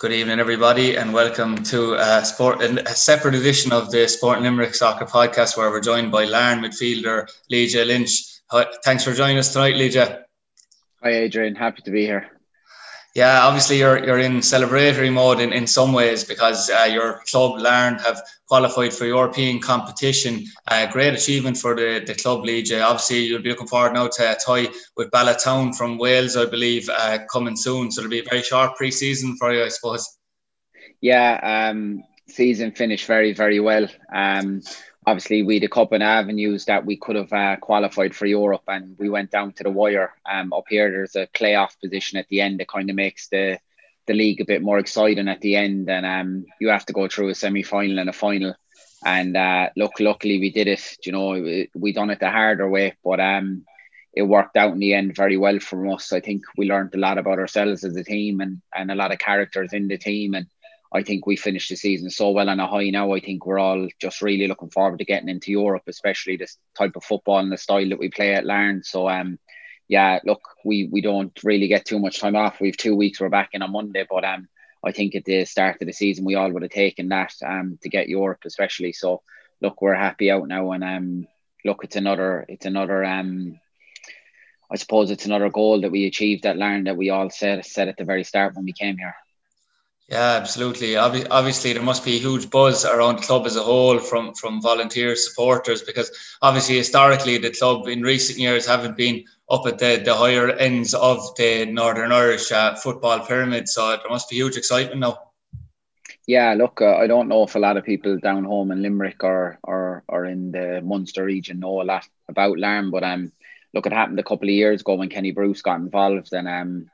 Good evening, everybody, and welcome to uh, a, sport, a separate edition of the Sport Limerick Soccer Podcast, where we're joined by Larne midfielder Lee J Lynch. Thanks for joining us tonight, Lee J. Hi, Adrian. Happy to be here. Yeah, obviously you're you're in celebratory mode in, in some ways because uh, your club Larne have qualified for European competition. Uh, great achievement for the, the club Lee J. Obviously you'll be looking forward now to a tie with Bala Town from Wales, I believe, uh, coming soon. So it'll be a very short pre-season for you, I suppose. Yeah, um, season finished very very well. Um, obviously we had a couple of avenues that we could have uh, qualified for Europe, and we went down to the wire. Um, up here, there's a playoff position at the end that kind of makes the the league a bit more exciting at the end, and um, you have to go through a semi final and a final. And uh, look, luckily we did it. You know, we, done it the harder way, but um, it worked out in the end very well for us. I think we learned a lot about ourselves as a team and and a lot of characters in the team and I think we finished the season so well on a high now. I think we're all just really looking forward to getting into Europe, especially this type of football and the style that we play at Larne. So um yeah, look, we we don't really get too much time off. We've two weeks, we're back in on Monday, but um I think at the start of the season we all would have taken that um to get Europe especially. So look, we're happy out now and um look it's another it's another um I suppose it's another goal that we achieved at Larne that we all set set at the very start when we came here. Yeah, absolutely. Obviously, there must be a huge buzz around the club as a whole from from volunteer supporters because obviously, historically, the club in recent years haven't been up at the, the higher ends of the Northern Irish uh, football pyramid. So there must be huge excitement now. Yeah, look, uh, I don't know if a lot of people down home in Limerick or or, or in the Munster region know a lot about Larne, but um, look, it happened a couple of years ago when Kenny Bruce got involved, and um,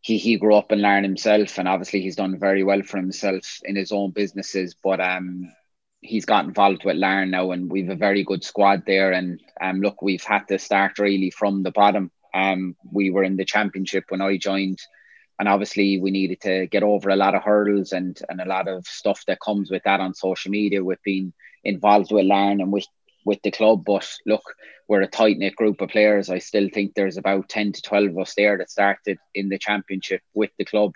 he he grew up and learned himself, and obviously he's done very well for himself in his own businesses. But um, he's got involved with Larne now, and we've a very good squad there. And um, look, we've had to start really from the bottom. Um, we were in the championship when I joined, and obviously we needed to get over a lot of hurdles and and a lot of stuff that comes with that on social media with being involved with Larne and with with the club. But look, we're a tight knit group of players. I still think there's about 10 to 12 of us there that started in the championship with the club.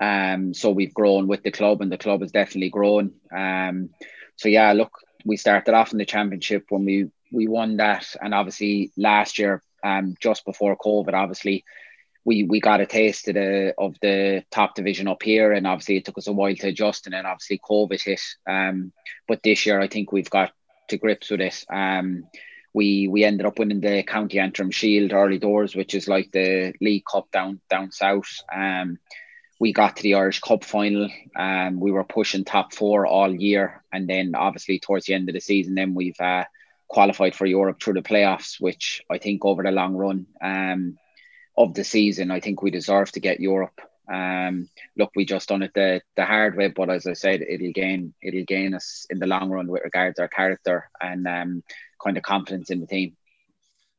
Um, so we've grown with the club, and the club has definitely grown. Um, so yeah, look, we started off in the championship when we we won that, and obviously last year, um, just before COVID, obviously we we got a taste of the of the top division up here, and obviously it took us a while to adjust, and then obviously COVID hit. Um, but this year, I think we've got to grips with it. Um, we we ended up winning the County Antrim Shield early doors, which is like the League Cup down down south. Um, we got to the Irish Cup final. Um, we were pushing top four all year, and then obviously towards the end of the season, then we've uh, qualified for Europe through the playoffs, which I think over the long run um, of the season, I think we deserve to get Europe. Um, look, we just done it the the hard way, but as I said, it'll gain it'll gain us in the long run with regards to our character and um, kind of confidence in the team.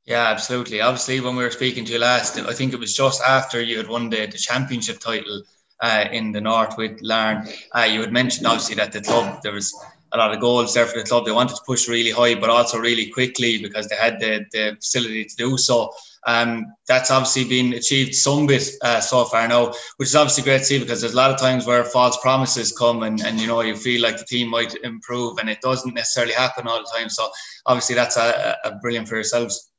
Yeah, absolutely. Obviously, when we were speaking to you last, I think it was just after you had won the, the championship title uh, in the north with Larne. Uh, you had mentioned obviously that the club there was a lot of goals there for the club. They wanted to push really high, but also really quickly because they had the, the facility to do so. Um, that's obviously been achieved some bit uh, so far now, which is obviously great to see because there's a lot of times where false promises come and, and you know you feel like the team might improve and it doesn't necessarily happen all the time. So obviously that's a, a brilliant for yourselves.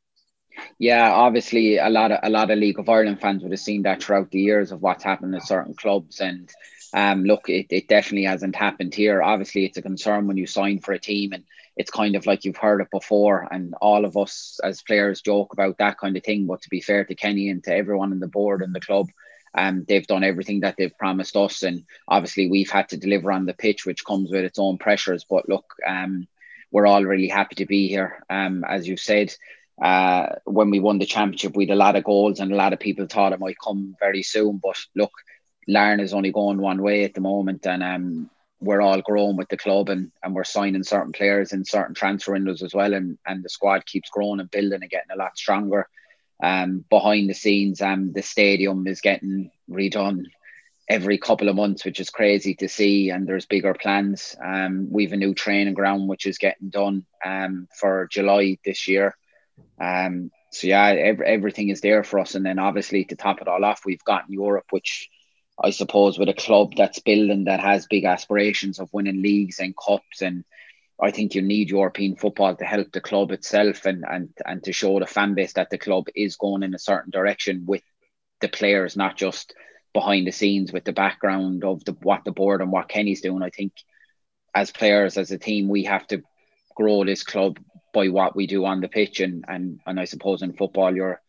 Yeah, obviously a lot of a lot of League of Ireland fans would have seen that throughout the years of what's happened at certain clubs and um, look, it, it definitely hasn't happened here. Obviously, it's a concern when you sign for a team, and it's kind of like you've heard it before. And all of us as players joke about that kind of thing. But to be fair to Kenny and to everyone in the board and the club, um, they've done everything that they've promised us, and obviously we've had to deliver on the pitch, which comes with its own pressures. But look, um, we're all really happy to be here. Um, as you said, uh, when we won the championship, we had a lot of goals, and a lot of people thought it might come very soon. But look, Larne is only going one way at the moment, and um, we're all growing with the club, and, and we're signing certain players in certain transfer windows as well, and, and the squad keeps growing and building and getting a lot stronger. Um, behind the scenes, um, the stadium is getting redone every couple of months, which is crazy to see. And there's bigger plans. Um, we've a new training ground which is getting done um, for July this year. Um, so yeah, every, everything is there for us. And then obviously to top it all off, we've got Europe, which I suppose with a club that's building that has big aspirations of winning leagues and cups and I think you need European football to help the club itself and and and to show the fan base that the club is going in a certain direction with the players, not just behind the scenes with the background of the what the board and what Kenny's doing. I think as players, as a team, we have to grow this club by what we do on the pitch and and and I suppose in football you're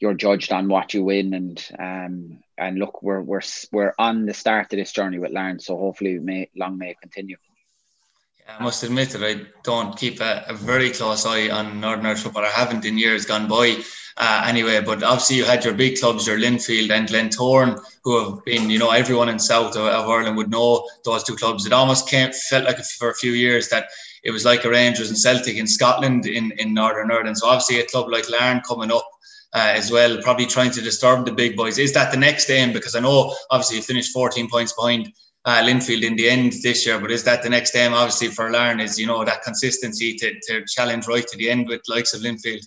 you're judged on what you win and um and look we're we're we're on the start of this journey with Larne so hopefully may long may continue. I must admit that I don't keep a, a, very close eye on Northern Irish football. I haven't in years gone by uh, anyway. But obviously, you had your big clubs, your Linfield and Glentoran, who have been, you know, everyone in South of, of Ireland would know those two clubs. It almost came, felt like for a few years that it was like a Rangers and Celtic in Scotland in, in Northern Ireland. So obviously, a club like Larne coming up. Uh, as well, probably trying to disturb the big boys. Is that the next aim? Because I know obviously you finished 14 points behind uh, Linfield in the end this year. But is that the next aim? Obviously for Larne is you know that consistency to, to challenge right to the end with likes of Linfield.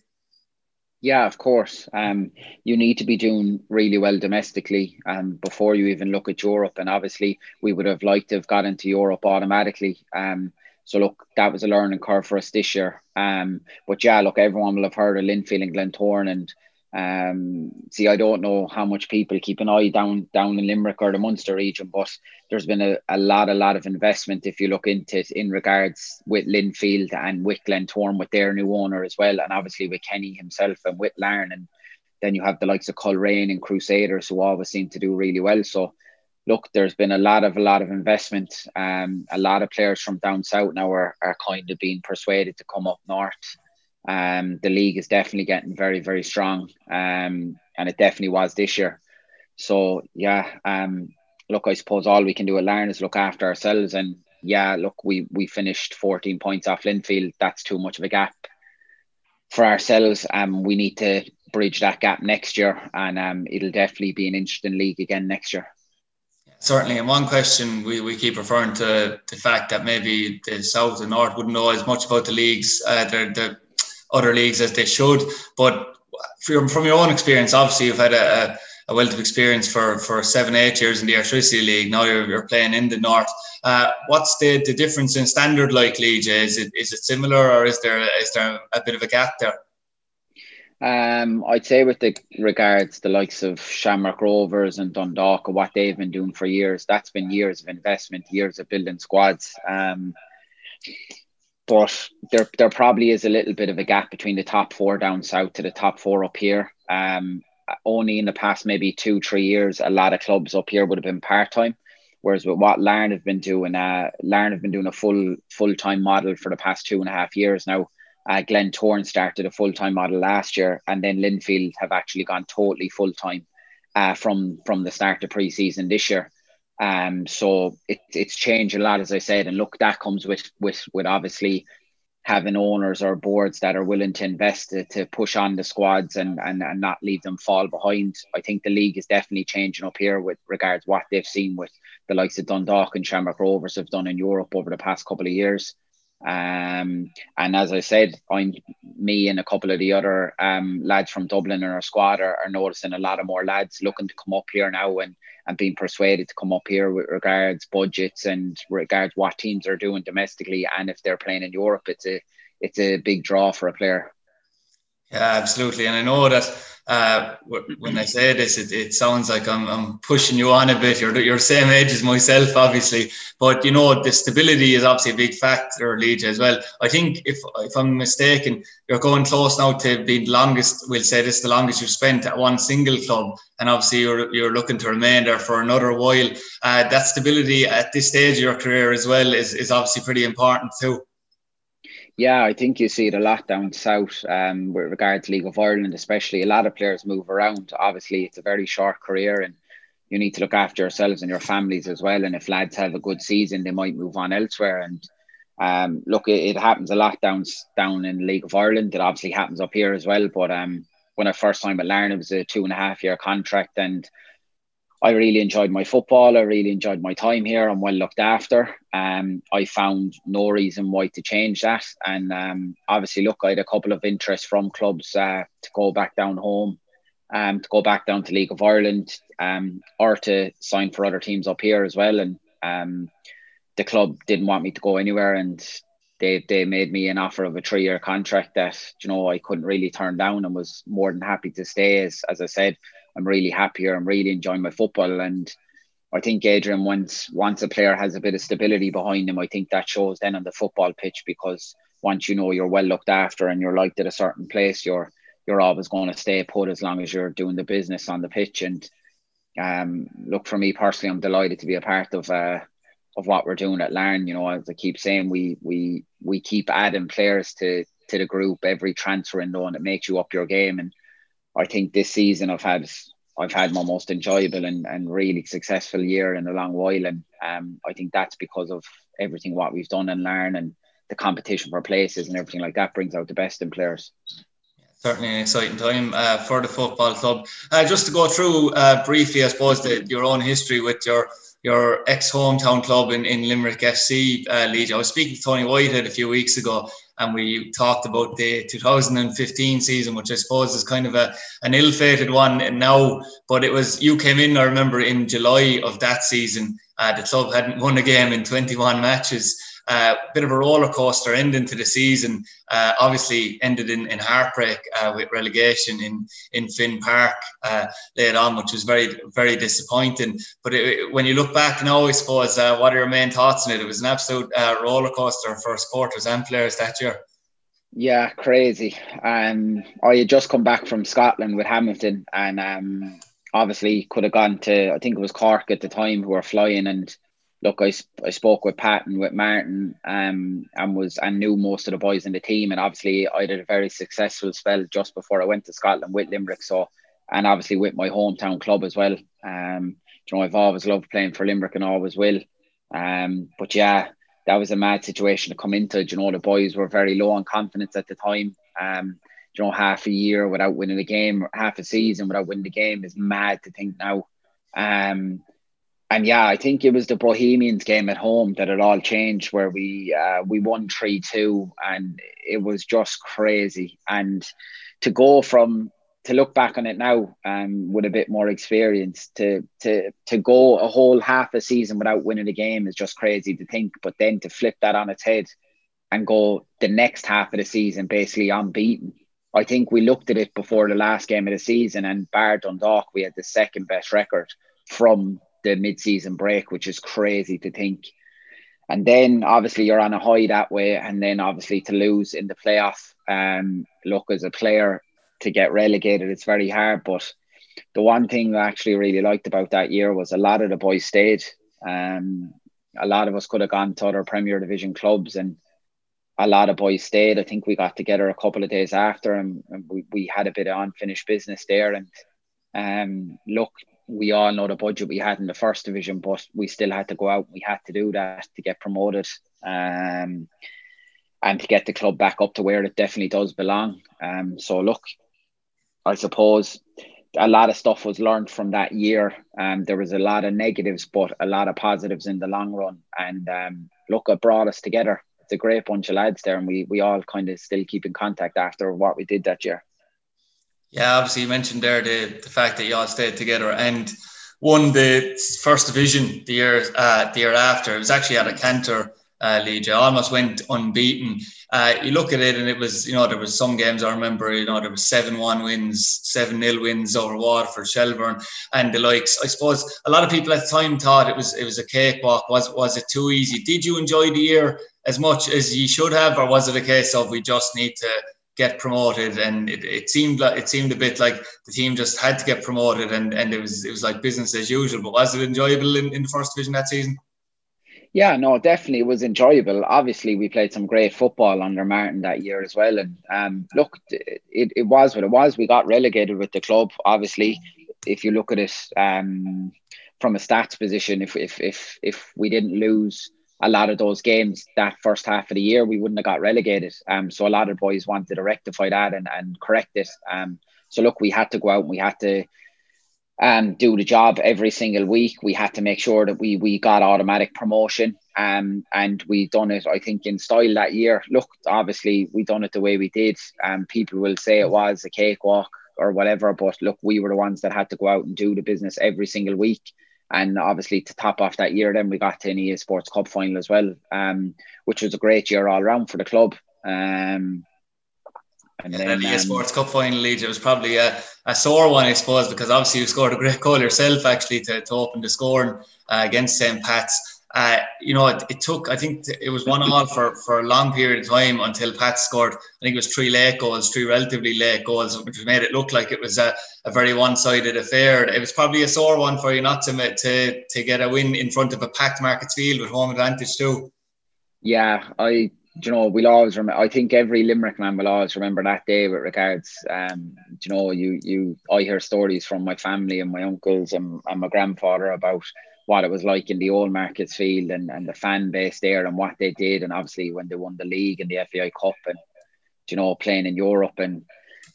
Yeah, of course. Um, you need to be doing really well domestically um, before you even look at Europe. And obviously, we would have liked to have got into Europe automatically. Um, so look, that was a learning curve for us this year. Um, but yeah, look, everyone will have heard of Linfield and Glentoran, and um, see, I don't know how much people keep an eye down down in Limerick or the Munster region, but there's been a, a lot, a lot of investment if you look into it in regards with Linfield and with Glentoran with their new owner as well, and obviously with Kenny himself and with Larne, and then you have the likes of Coleraine and Crusaders who always seem to do really well. So, look, there's been a lot of a lot of investment. Um, a lot of players from down south now are, are kind of being persuaded to come up north um, the league is definitely getting very, very strong, um, and it definitely was this year. So yeah, um, look, I suppose all we can do at Larne is look after ourselves, and yeah, look, we we finished 14 points off Linfield. That's too much of a gap for ourselves. Um, we need to bridge that gap next year, and um, it'll definitely be an interesting league again next year. Certainly, and one question we, we keep referring to the fact that maybe the south and north wouldn't know as much about the leagues. Uh, they're, they're other leagues as they should. But from, from your own experience, obviously you've had a, a wealth of experience for, for seven, eight years in the Airtricity League. Now you're, you're playing in the North. Uh, what's the, the difference in standard like League? Is it is it similar or is there is there a bit of a gap there? Um, I'd say with the regards the likes of Shamrock Rovers and Dundalk and what they've been doing for years, that's been years of investment, years of building squads. Um, but there there probably is a little bit of a gap between the top four down south to the top four up here. Um, only in the past maybe two three years, a lot of clubs up here would have been part time. Whereas with what Larne have been doing, uh, Larne have been doing a full full time model for the past two and a half years now. Uh, Glentoran started a full time model last year, and then Linfield have actually gone totally full time uh, from from the start of pre season this year. Um, so it, it's changed a lot, as I said, and look, that comes with with with obviously having owners or boards that are willing to invest to, to push on the squads and, and and not leave them fall behind. I think the league is definitely changing up here with regards what they've seen with the likes of Dundalk and Shamrock Rovers have done in Europe over the past couple of years. Um, and as I said, I'm me and a couple of the other um, lads from Dublin in our squad are, are, noticing a lot of more lads looking to come up here now and, and being persuaded to come up here with regards budgets and regards what teams are doing domestically and if they're playing in Europe, it's a it's a big draw for a player. Yeah, absolutely. And I know that uh, when I say this, it, it sounds like I'm, I'm pushing you on a bit. You're, you're the same age as myself, obviously. But, you know, the stability is obviously a big factor, Lee J, as well. I think, if, if I'm mistaken, you're going close now to being the longest, we'll say this the longest you've spent at one single club. And obviously, you're, you're looking to remain there for another while. Uh, that stability at this stage of your career as well is, is obviously pretty important too. Yeah, I think you see it a lot down south um, with regards to League of Ireland, especially. A lot of players move around. Obviously, it's a very short career and you need to look after yourselves and your families as well. And if lads have a good season, they might move on elsewhere. And um, look, it, it happens a lot down down in League of Ireland. It obviously happens up here as well. But um, when I first signed with Larne, it was a two and a half year contract, and I really enjoyed my football. I really enjoyed my time here. I'm well looked after. Um, I found no reason why to change that. And um, obviously, look, I had a couple of interests from clubs uh, to go back down home. um, to go back down to League of Ireland um, or to sign for other teams up here as well. And um, the club didn't want me to go anywhere, and they they made me an offer of a three year contract that you know I couldn't really turn down, and was more than happy to stay. As as I said, I'm really happy here. I'm really enjoying my football, and I think Adrian once once a player has a bit of stability behind him, I think that shows then on the football pitch because once you know you're well looked after and you're liked at a certain place, you're you're always going to stay put as long as you're doing the business on the pitch. And um, look for me personally, I'm delighted to be a part of uh, of what we're doing at Larne. You know, as I keep saying, we we we keep adding players to to the group every transfer and it makes you up your game. And I think this season I've had I've had my most enjoyable and, and really successful year in a long while, and um, I think that's because of everything what we've done and Larne and the competition for places and everything like that brings out the best in players certainly an exciting time uh, for the football club. Uh, just to go through uh, briefly, I suppose, the, your own history with your your ex hometown club in, in Limerick FC, uh. I was speaking to Tony Whitehead a few weeks ago, and we talked about the 2015 season, which I suppose is kind of a an ill-fated one now. But it was you came in, I remember, in July of that season. Uh, the club hadn't won a game in 21 matches a uh, bit of a roller coaster ending to the season. Uh, obviously, ended in, in heartbreak uh, with relegation in in Finn Park uh, later on, which was very very disappointing. But it, when you look back now, I suppose, uh, what are your main thoughts on it? It was an absolute uh, roller coaster for supporters and players that year. Yeah, crazy. Um, I had just come back from Scotland with Hamilton, and um, obviously could have gone to I think it was Cork at the time who were flying and look, I, I spoke with Pat and with Martin um, and was and knew most of the boys in the team. And obviously, I did a very successful spell just before I went to Scotland with Limerick. So, and obviously with my hometown club as well. Um, you know, I've always loved playing for Limerick and always will. Um, but yeah, that was a mad situation to come into. You know, the boys were very low on confidence at the time. Um, you know, half a year without winning a game, half a season without winning the game is mad to think now. Um, and yeah, I think it was the Bohemians game at home that it all changed, where we uh, we won three two, and it was just crazy. And to go from to look back on it now, um, with a bit more experience, to to to go a whole half a season without winning a game is just crazy to think. But then to flip that on its head and go the next half of the season basically unbeaten. I think we looked at it before the last game of the season, and bar Dundalk, we had the second best record from the mid-season break, which is crazy to think. And then obviously you're on a high that way, and then obviously to lose in the playoff. Um, look as a player to get relegated, it's very hard. But the one thing I actually really liked about that year was a lot of the boys stayed. Um, a lot of us could have gone to other Premier Division clubs, and a lot of boys stayed. I think we got together a couple of days after, and, and we, we had a bit of unfinished business there. And um, look, we all know the budget we had in the first division, but we still had to go out. We had to do that to get promoted, um, and to get the club back up to where it definitely does belong. Um, so look, I suppose a lot of stuff was learned from that year. Um, there was a lot of negatives, but a lot of positives in the long run. And um, look, it brought us together. It's a great bunch of lads there, and we we all kind of still keep in contact after what we did that year. Yeah, obviously you mentioned there the, the fact that you all stayed together and won the first division the year uh, the year after. It was actually at a canter uh, league. I almost went unbeaten. Uh, you look at it, and it was you know there was some games I remember. You know there was seven one wins, seven nil wins over Waterford, Shelbourne, and the likes. I suppose a lot of people at the time thought it was it was a cakewalk. Was was it too easy? Did you enjoy the year as much as you should have, or was it a case of we just need to get promoted and it, it seemed like it seemed a bit like the team just had to get promoted and, and it was it was like business as usual. But was it enjoyable in, in the first division that season? Yeah no definitely it was enjoyable. Obviously we played some great football under Martin that year as well and um, look it, it was what it was. We got relegated with the club. Obviously if you look at it um, from a stats position if if if if we didn't lose a lot of those games that first half of the year we wouldn't have got relegated. Um, so a lot of boys wanted to rectify that and, and correct it. Um, so look, we had to go out and we had to um, do the job every single week. We had to make sure that we we got automatic promotion. Um, and we done it, I think, in style that year. Look, obviously, we done it the way we did. Um, people will say it was a cakewalk or whatever. But look, we were the ones that had to go out and do the business every single week. And obviously, to top off that year, then we got to an EA Sports Cup final as well, um, which was a great year all around for the club. Um, and then, the um, Sports Cup final it was probably a, a sore one, I suppose, because obviously you scored a great goal yourself actually to, to open the scoring uh, against St. Pat's. Uh, you know, it, it, took, I think it was one all for, for a long period of time until Pat scored, I think it was three late goals, three relatively late goals, which made it look like it was a, a very one sided affair. It was probably a sore one for you not to, to, to get a win in front of a packed Markets Field with home advantage too. Yeah, I you know, we'll always remember. I think every Limerick man will always remember that day with regards. Um, you know, you you I hear stories from my family and my uncles and, and my grandfather about what it was like in the old markets field and, and the fan base there and what they did. And obviously when they won the league and the FAI Cup and you know playing in Europe. And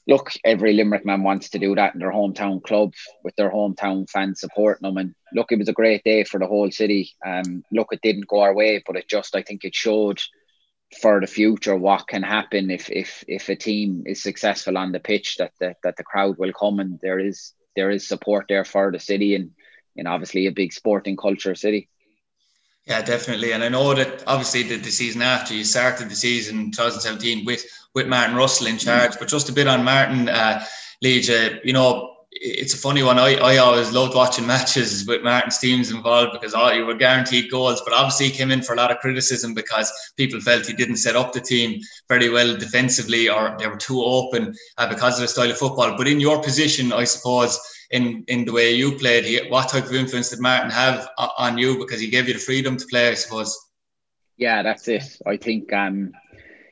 look every Limerick man wants to do that in their hometown club with their hometown fans supporting them. And look it was a great day for the whole city. Um look it didn't go our way but it just I think it showed for the future what can happen if if if a team is successful on the pitch that the, that the crowd will come and there is there is support there for the city. And and obviously a big sporting culture city. Yeah, definitely. And I know that obviously the, the season after you started the season 2017 with with Martin Russell in charge, mm. but just a bit on Martin uh, Lee J, you know, it's a funny one. I, I always loved watching matches with Martin's teams involved because all you were guaranteed goals, but obviously he came in for a lot of criticism because people felt he didn't set up the team very well defensively or they were too open uh, because of the style of football. But in your position, I suppose, in, in the way you played, he, what type of influence did Martin have on you because he gave you the freedom to play, I suppose? Yeah, that's it. I think um,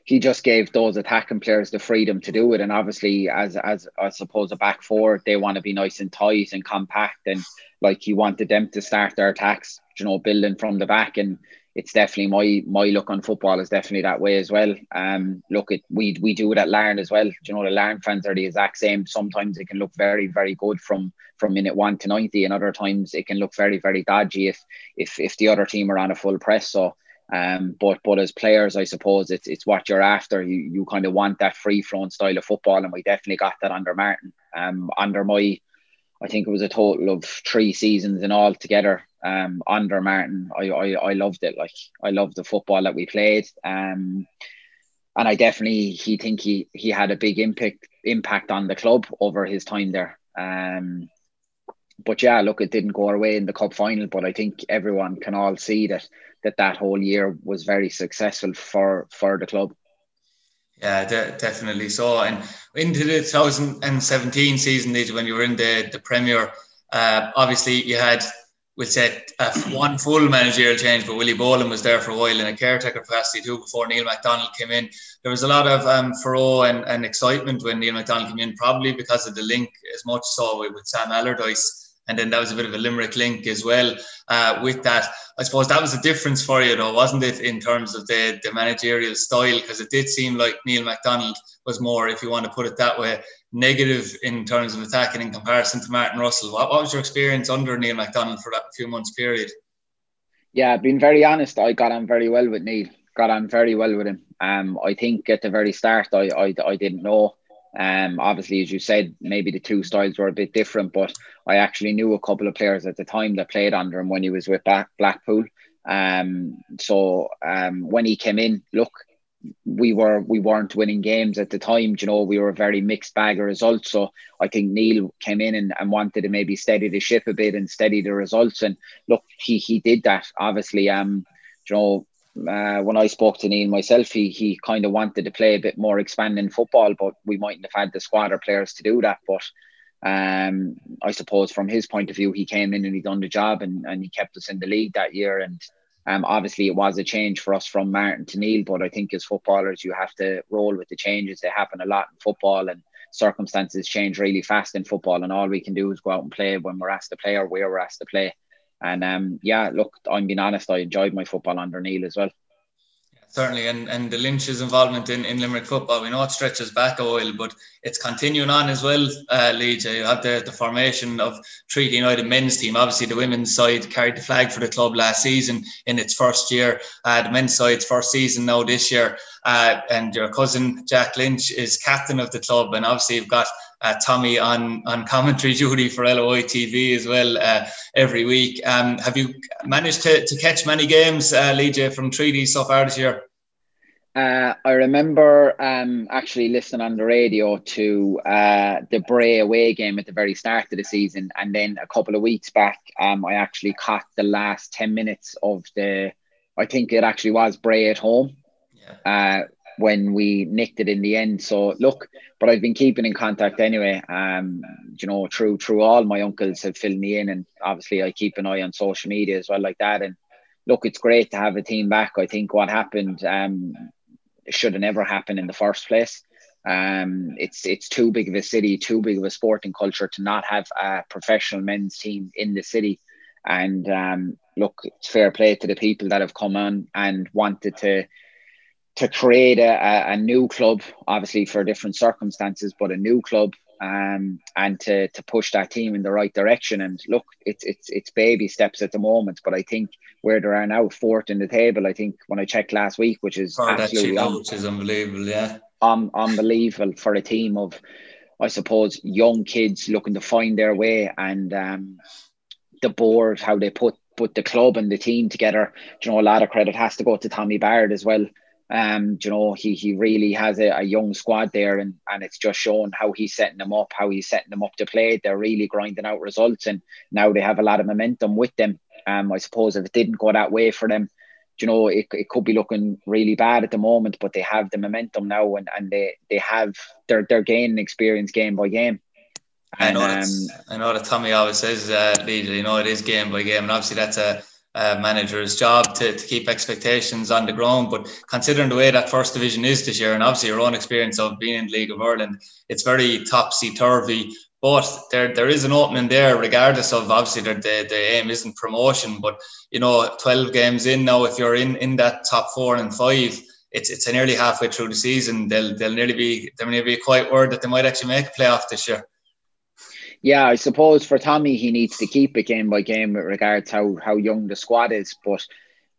he just gave those attacking players the freedom to do it. And obviously, as as I suppose a back four, they want to be nice and tight and compact, and like he wanted them to start their attacks, you know, building from the back. And it's definitely my my look on football is definitely that way as well. Um, look, we we do it at Larne as well. Do You know, the Larne fans are the exact same. Sometimes it can look very very good from from minute one to ninety, and other times it can look very very dodgy if if if the other team are on a full press. So um, but but as players, I suppose it's it's what you're after. You you kind of want that free flowing style of football, and we definitely got that under Martin. Um, under my, I think it was a total of three seasons in all together. Um, under Martin, I, I I loved it. Like I loved the football that we played. Um, and I definitely he think he he had a big impact impact on the club over his time there. Um, but yeah, look, it didn't go our way in the cup final, but I think everyone can all see that that that whole year was very successful for for the club. Yeah, de- definitely so. And into the 2017 season, when you were in the the Premier, uh, obviously you had we'll say one full managerial change, but Willie Boland was there for a while in a caretaker capacity too before Neil MacDonald came in. There was a lot of um, and, and excitement when Neil MacDonald came in, probably because of the link as much so with, with Sam Allardyce and then that was a bit of a Limerick link as well uh, with that. I suppose that was a difference for you, though, wasn't it, in terms of the, the managerial style? Because it did seem like Neil MacDonald was more, if you want to put it that way, negative in terms of attacking in comparison to Martin Russell. What, what was your experience under Neil MacDonald for that few months period? Yeah, being very honest, I got on very well with Neil. Got on very well with him. Um, I think at the very start, I I, I didn't know um, obviously, as you said, maybe the two styles were a bit different, but I actually knew a couple of players at the time that played under him when he was with Blackpool. Um, so um, when he came in, look, we were we weren't winning games at the time. You know, we were a very mixed bag of results. So I think Neil came in and, and wanted to maybe steady the ship a bit and steady the results. And look, he he did that. Obviously, um, you know, uh, when I spoke to Neil myself, he he kind of wanted to play a bit more expanding football, but we mightn't have had the squad or players to do that. But um, I suppose from his point of view, he came in and he done the job and, and he kept us in the league that year. And um, obviously, it was a change for us from Martin to Neil. But I think as footballers, you have to roll with the changes. They happen a lot in football, and circumstances change really fast in football. And all we can do is go out and play when we're asked to play or where we're asked to play. And um, yeah, look, I'm being honest, I enjoyed my football under Neil as well. Certainly, and, and the Lynch's involvement in, in Limerick football, we know it stretches back a while, but it's continuing on as well, uh, Lee J. You have the, the formation of Treaty United men's team. Obviously, the women's side carried the flag for the club last season in its first year. Uh, the men's side's first season now this year. Uh, and your cousin Jack Lynch is captain of the club, and obviously you've got uh, Tommy on on commentary duty for LOI TV as well uh, every week. Um, have you managed to, to catch many games, uh, from Treaty so far this year? Uh, I remember um, actually listening on the radio to uh, the Bray away game at the very start of the season, and then a couple of weeks back, um, I actually caught the last ten minutes of the. I think it actually was Bray at home. Uh, when we nicked it in the end. So look, but I've been keeping in contact anyway. Um, you know, through through all my uncles have filled me in, and obviously I keep an eye on social media as well, like that. And look, it's great to have a team back. I think what happened um, should have never happened in the first place. Um, it's it's too big of a city, too big of a sporting culture to not have a professional men's team in the city. And um, look, it's fair play to the people that have come on and wanted to to create a, a new club, obviously for different circumstances, but a new club um, and to to push that team in the right direction. And look, it's it's it's baby steps at the moment, but I think where they are now, fourth in the table. I think when I checked last week, which is oh, absolutely un- is unbelievable, yeah, um, unbelievable for a team of, I suppose, young kids looking to find their way, and um, the board how they put put the club and the team together. You know, a lot of credit has to go to Tommy Barrett as well. Um, you know, he he really has a, a, young squad there, and and it's just shown how he's setting them up, how he's setting them up to play. They're really grinding out results, and now they have a lot of momentum with them. Um, I suppose if it didn't go that way for them, you know, it, it could be looking really bad at the moment, but they have the momentum now, and, and they they have they're they're gaining experience game by game. And, I know, um, I know that Tommy always says, uh, you know, it is game by game, and obviously that's a uh, manager's job to, to keep expectations on the ground. But considering the way that first division is this year, and obviously your own experience of being in the League of Ireland, it's very topsy turvy. But there, there is an opening there, regardless of obviously the, the, the aim isn't promotion. But you know, 12 games in now, if you're in, in that top four and five, it's it's nearly halfway through the season. They'll they'll nearly be there may be a quiet word that they might actually make a playoff this year yeah, I suppose for Tommy, he needs to keep it game by game with regards how how young the squad is. But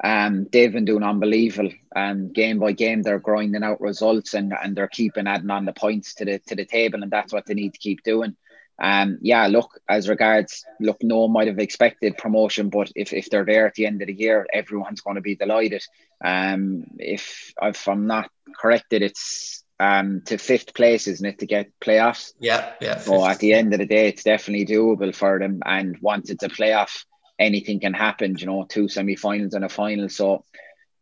um, they've been doing unbelievable. And um, game by game, they're grinding out results and, and they're keeping adding on the points to the to the table, and that's what they need to keep doing. Um, yeah, look, as regards, look, no one might have expected promotion, but if, if they're there at the end of the year, everyone's going to be delighted. Um, if if I'm not corrected, it's um, to fifth place, isn't it, to get playoffs? Yeah, yeah. So at the end of the day, it's definitely doable for them. And once it's a playoff, anything can happen. You know, two semi-finals and a final. So,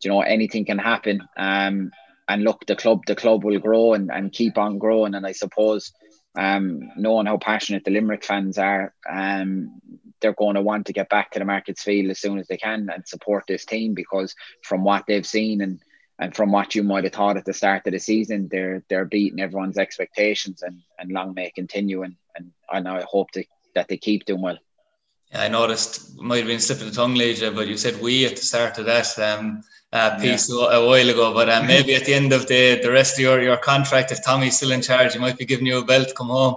you know, anything can happen. Um, and look, the club, the club will grow and, and keep on growing. And I suppose, um, knowing how passionate the Limerick fans are, um, they're going to want to get back to the Markets Field as soon as they can and support this team because from what they've seen and and from what you might have thought at the start of the season, they're they're beating everyone's expectations, and and long may continue. And and, and I hope to, that they keep doing well. Yeah, I noticed might have been slipping the tongue, Lee J, but you said we at the start of that um, uh, piece yeah. a while ago. But um, maybe at the end of the the rest of your, your contract, if Tommy's still in charge, he might be giving you a belt to come home.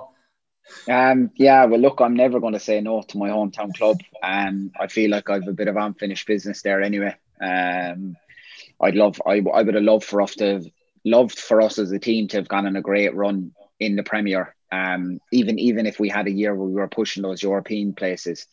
Um, yeah, well, look, I'm never going to say no to my hometown club. Um, I feel like I've a bit of unfinished business there anyway. Um, I'd love, I, I would have loved for us to have loved for us as a team to have gone on a great run in the Premier. Um, even even if we had a year where we were pushing those European places.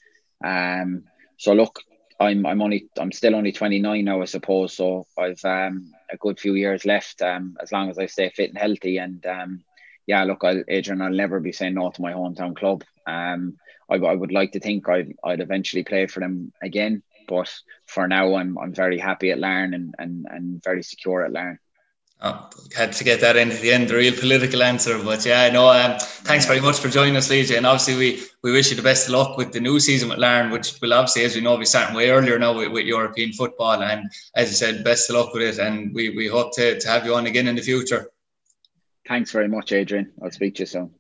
Um, so look, I'm I'm only I'm still only 29 now, I suppose. So I've um, a good few years left. Um, as long as I stay fit and healthy, and um, yeah, look, I'll, Adrian, I'll never be saying no to my hometown club. Um, I, I would like to think I'd I'd eventually play for them again. But for now, I'm I'm very happy at Larne and and, and very secure at Larne. Oh, had to get that into the end, the real political answer. But yeah, no, um, thanks very much for joining us, Lee J. And obviously, we, we wish you the best of luck with the new season with Larne, which will obviously, as we know, be starting way earlier now with, with European football. And as I said, best of luck with it. And we, we hope to, to have you on again in the future. Thanks very much, Adrian. I'll speak to you soon.